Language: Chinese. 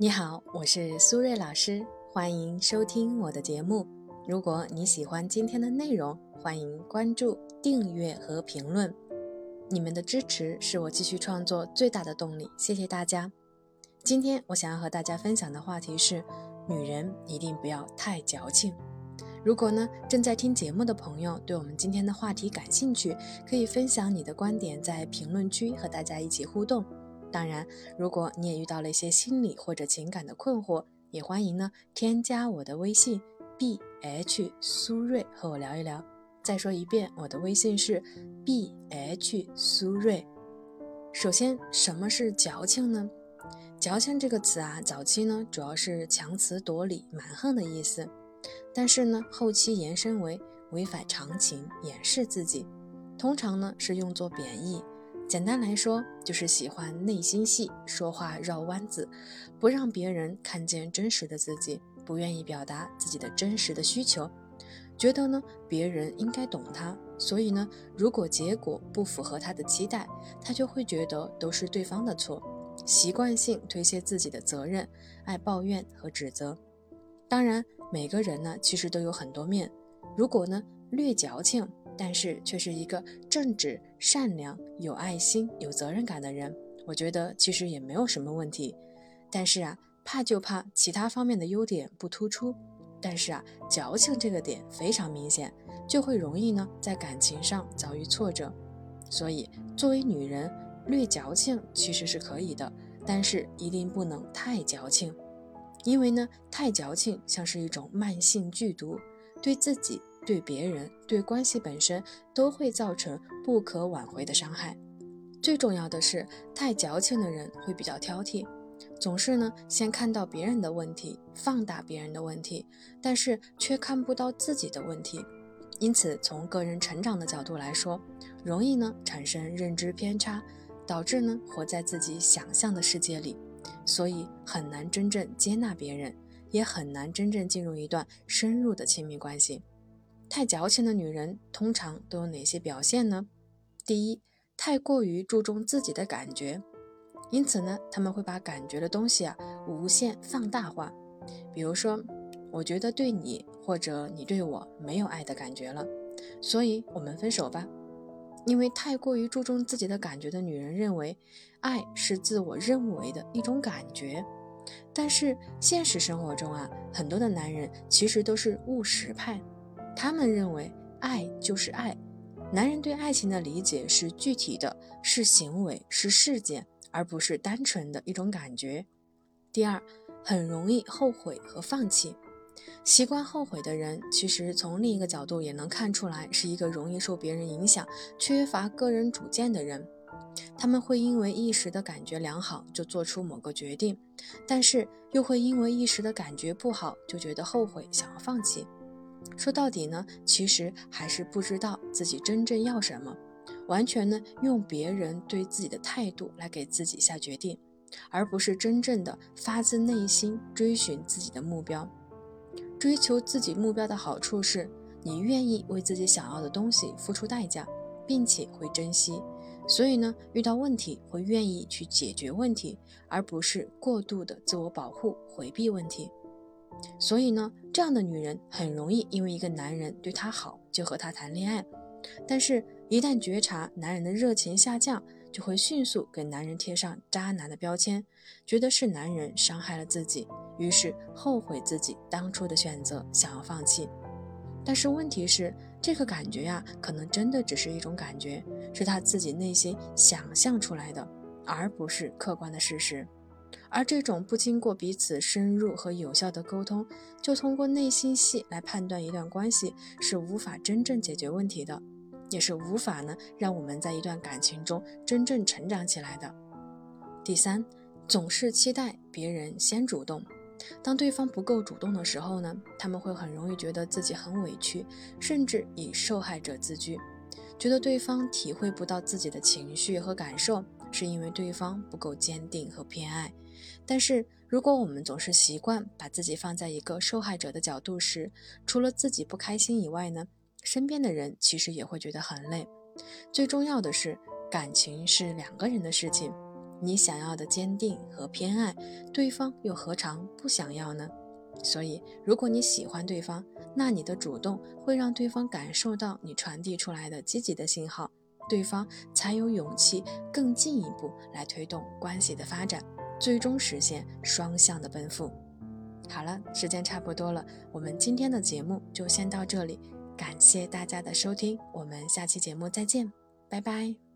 你好，我是苏瑞老师，欢迎收听我的节目。如果你喜欢今天的内容，欢迎关注、订阅和评论。你们的支持是我继续创作最大的动力，谢谢大家。今天我想要和大家分享的话题是：女人一定不要太矫情。如果呢正在听节目的朋友对我们今天的话题感兴趣，可以分享你的观点，在评论区和大家一起互动。当然，如果你也遇到了一些心理或者情感的困惑，也欢迎呢添加我的微信 b h 苏瑞和我聊一聊。再说一遍，我的微信是 b h 苏瑞。首先，什么是矫情呢？矫情这个词啊，早期呢主要是强词夺理、蛮横的意思，但是呢后期延伸为违反常情、掩饰自己，通常呢是用作贬义。简单来说，就是喜欢内心戏，说话绕弯子，不让别人看见真实的自己，不愿意表达自己的真实的需求，觉得呢别人应该懂他，所以呢如果结果不符合他的期待，他就会觉得都是对方的错，习惯性推卸自己的责任，爱抱怨和指责。当然，每个人呢其实都有很多面，如果呢略矫情。但是却是一个正直、善良、有爱心、有责任感的人，我觉得其实也没有什么问题。但是啊，怕就怕其他方面的优点不突出，但是啊，矫情这个点非常明显，就会容易呢在感情上遭遇挫折。所以，作为女人，略矫情其实是可以的，但是一定不能太矫情，因为呢，太矫情像是一种慢性剧毒，对自己。对别人、对关系本身都会造成不可挽回的伤害。最重要的是，太矫情的人会比较挑剔，总是呢先看到别人的问题，放大别人的问题，但是却看不到自己的问题。因此，从个人成长的角度来说，容易呢产生认知偏差，导致呢活在自己想象的世界里，所以很难真正接纳别人，也很难真正进入一段深入的亲密关系。太矫情的女人通常都有哪些表现呢？第一，太过于注重自己的感觉，因此呢，他们会把感觉的东西啊无限放大化。比如说，我觉得对你或者你对我没有爱的感觉了，所以我们分手吧。因为太过于注重自己的感觉的女人认为，爱是自我认为的一种感觉，但是现实生活中啊，很多的男人其实都是务实派。他们认为爱就是爱，男人对爱情的理解是具体的，是行为，是事件，而不是单纯的一种感觉。第二，很容易后悔和放弃。习惯后悔的人，其实从另一个角度也能看出来，是一个容易受别人影响、缺乏个人主见的人。他们会因为一时的感觉良好就做出某个决定，但是又会因为一时的感觉不好就觉得后悔，想要放弃。说到底呢，其实还是不知道自己真正要什么，完全呢用别人对自己的态度来给自己下决定，而不是真正的发自内心追寻自己的目标。追求自己目标的好处是，你愿意为自己想要的东西付出代价，并且会珍惜，所以呢遇到问题会愿意去解决问题，而不是过度的自我保护回避问题。所以呢，这样的女人很容易因为一个男人对她好就和他谈恋爱，但是，一旦觉察男人的热情下降，就会迅速给男人贴上渣男的标签，觉得是男人伤害了自己，于是后悔自己当初的选择，想要放弃。但是问题是，这个感觉呀，可能真的只是一种感觉，是他自己内心想象出来的，而不是客观的事实。而这种不经过彼此深入和有效的沟通，就通过内心戏来判断一段关系，是无法真正解决问题的，也是无法呢让我们在一段感情中真正成长起来的。第三，总是期待别人先主动，当对方不够主动的时候呢，他们会很容易觉得自己很委屈，甚至以受害者自居，觉得对方体会不到自己的情绪和感受。是因为对方不够坚定和偏爱，但是如果我们总是习惯把自己放在一个受害者的角度时，除了自己不开心以外呢，身边的人其实也会觉得很累。最重要的是，感情是两个人的事情，你想要的坚定和偏爱，对方又何尝不想要呢？所以，如果你喜欢对方，那你的主动会让对方感受到你传递出来的积极的信号，对方才有勇气更进一步来推动关系的发展，最终实现双向的奔赴。好了，时间差不多了，我们今天的节目就先到这里，感谢大家的收听，我们下期节目再见，拜拜。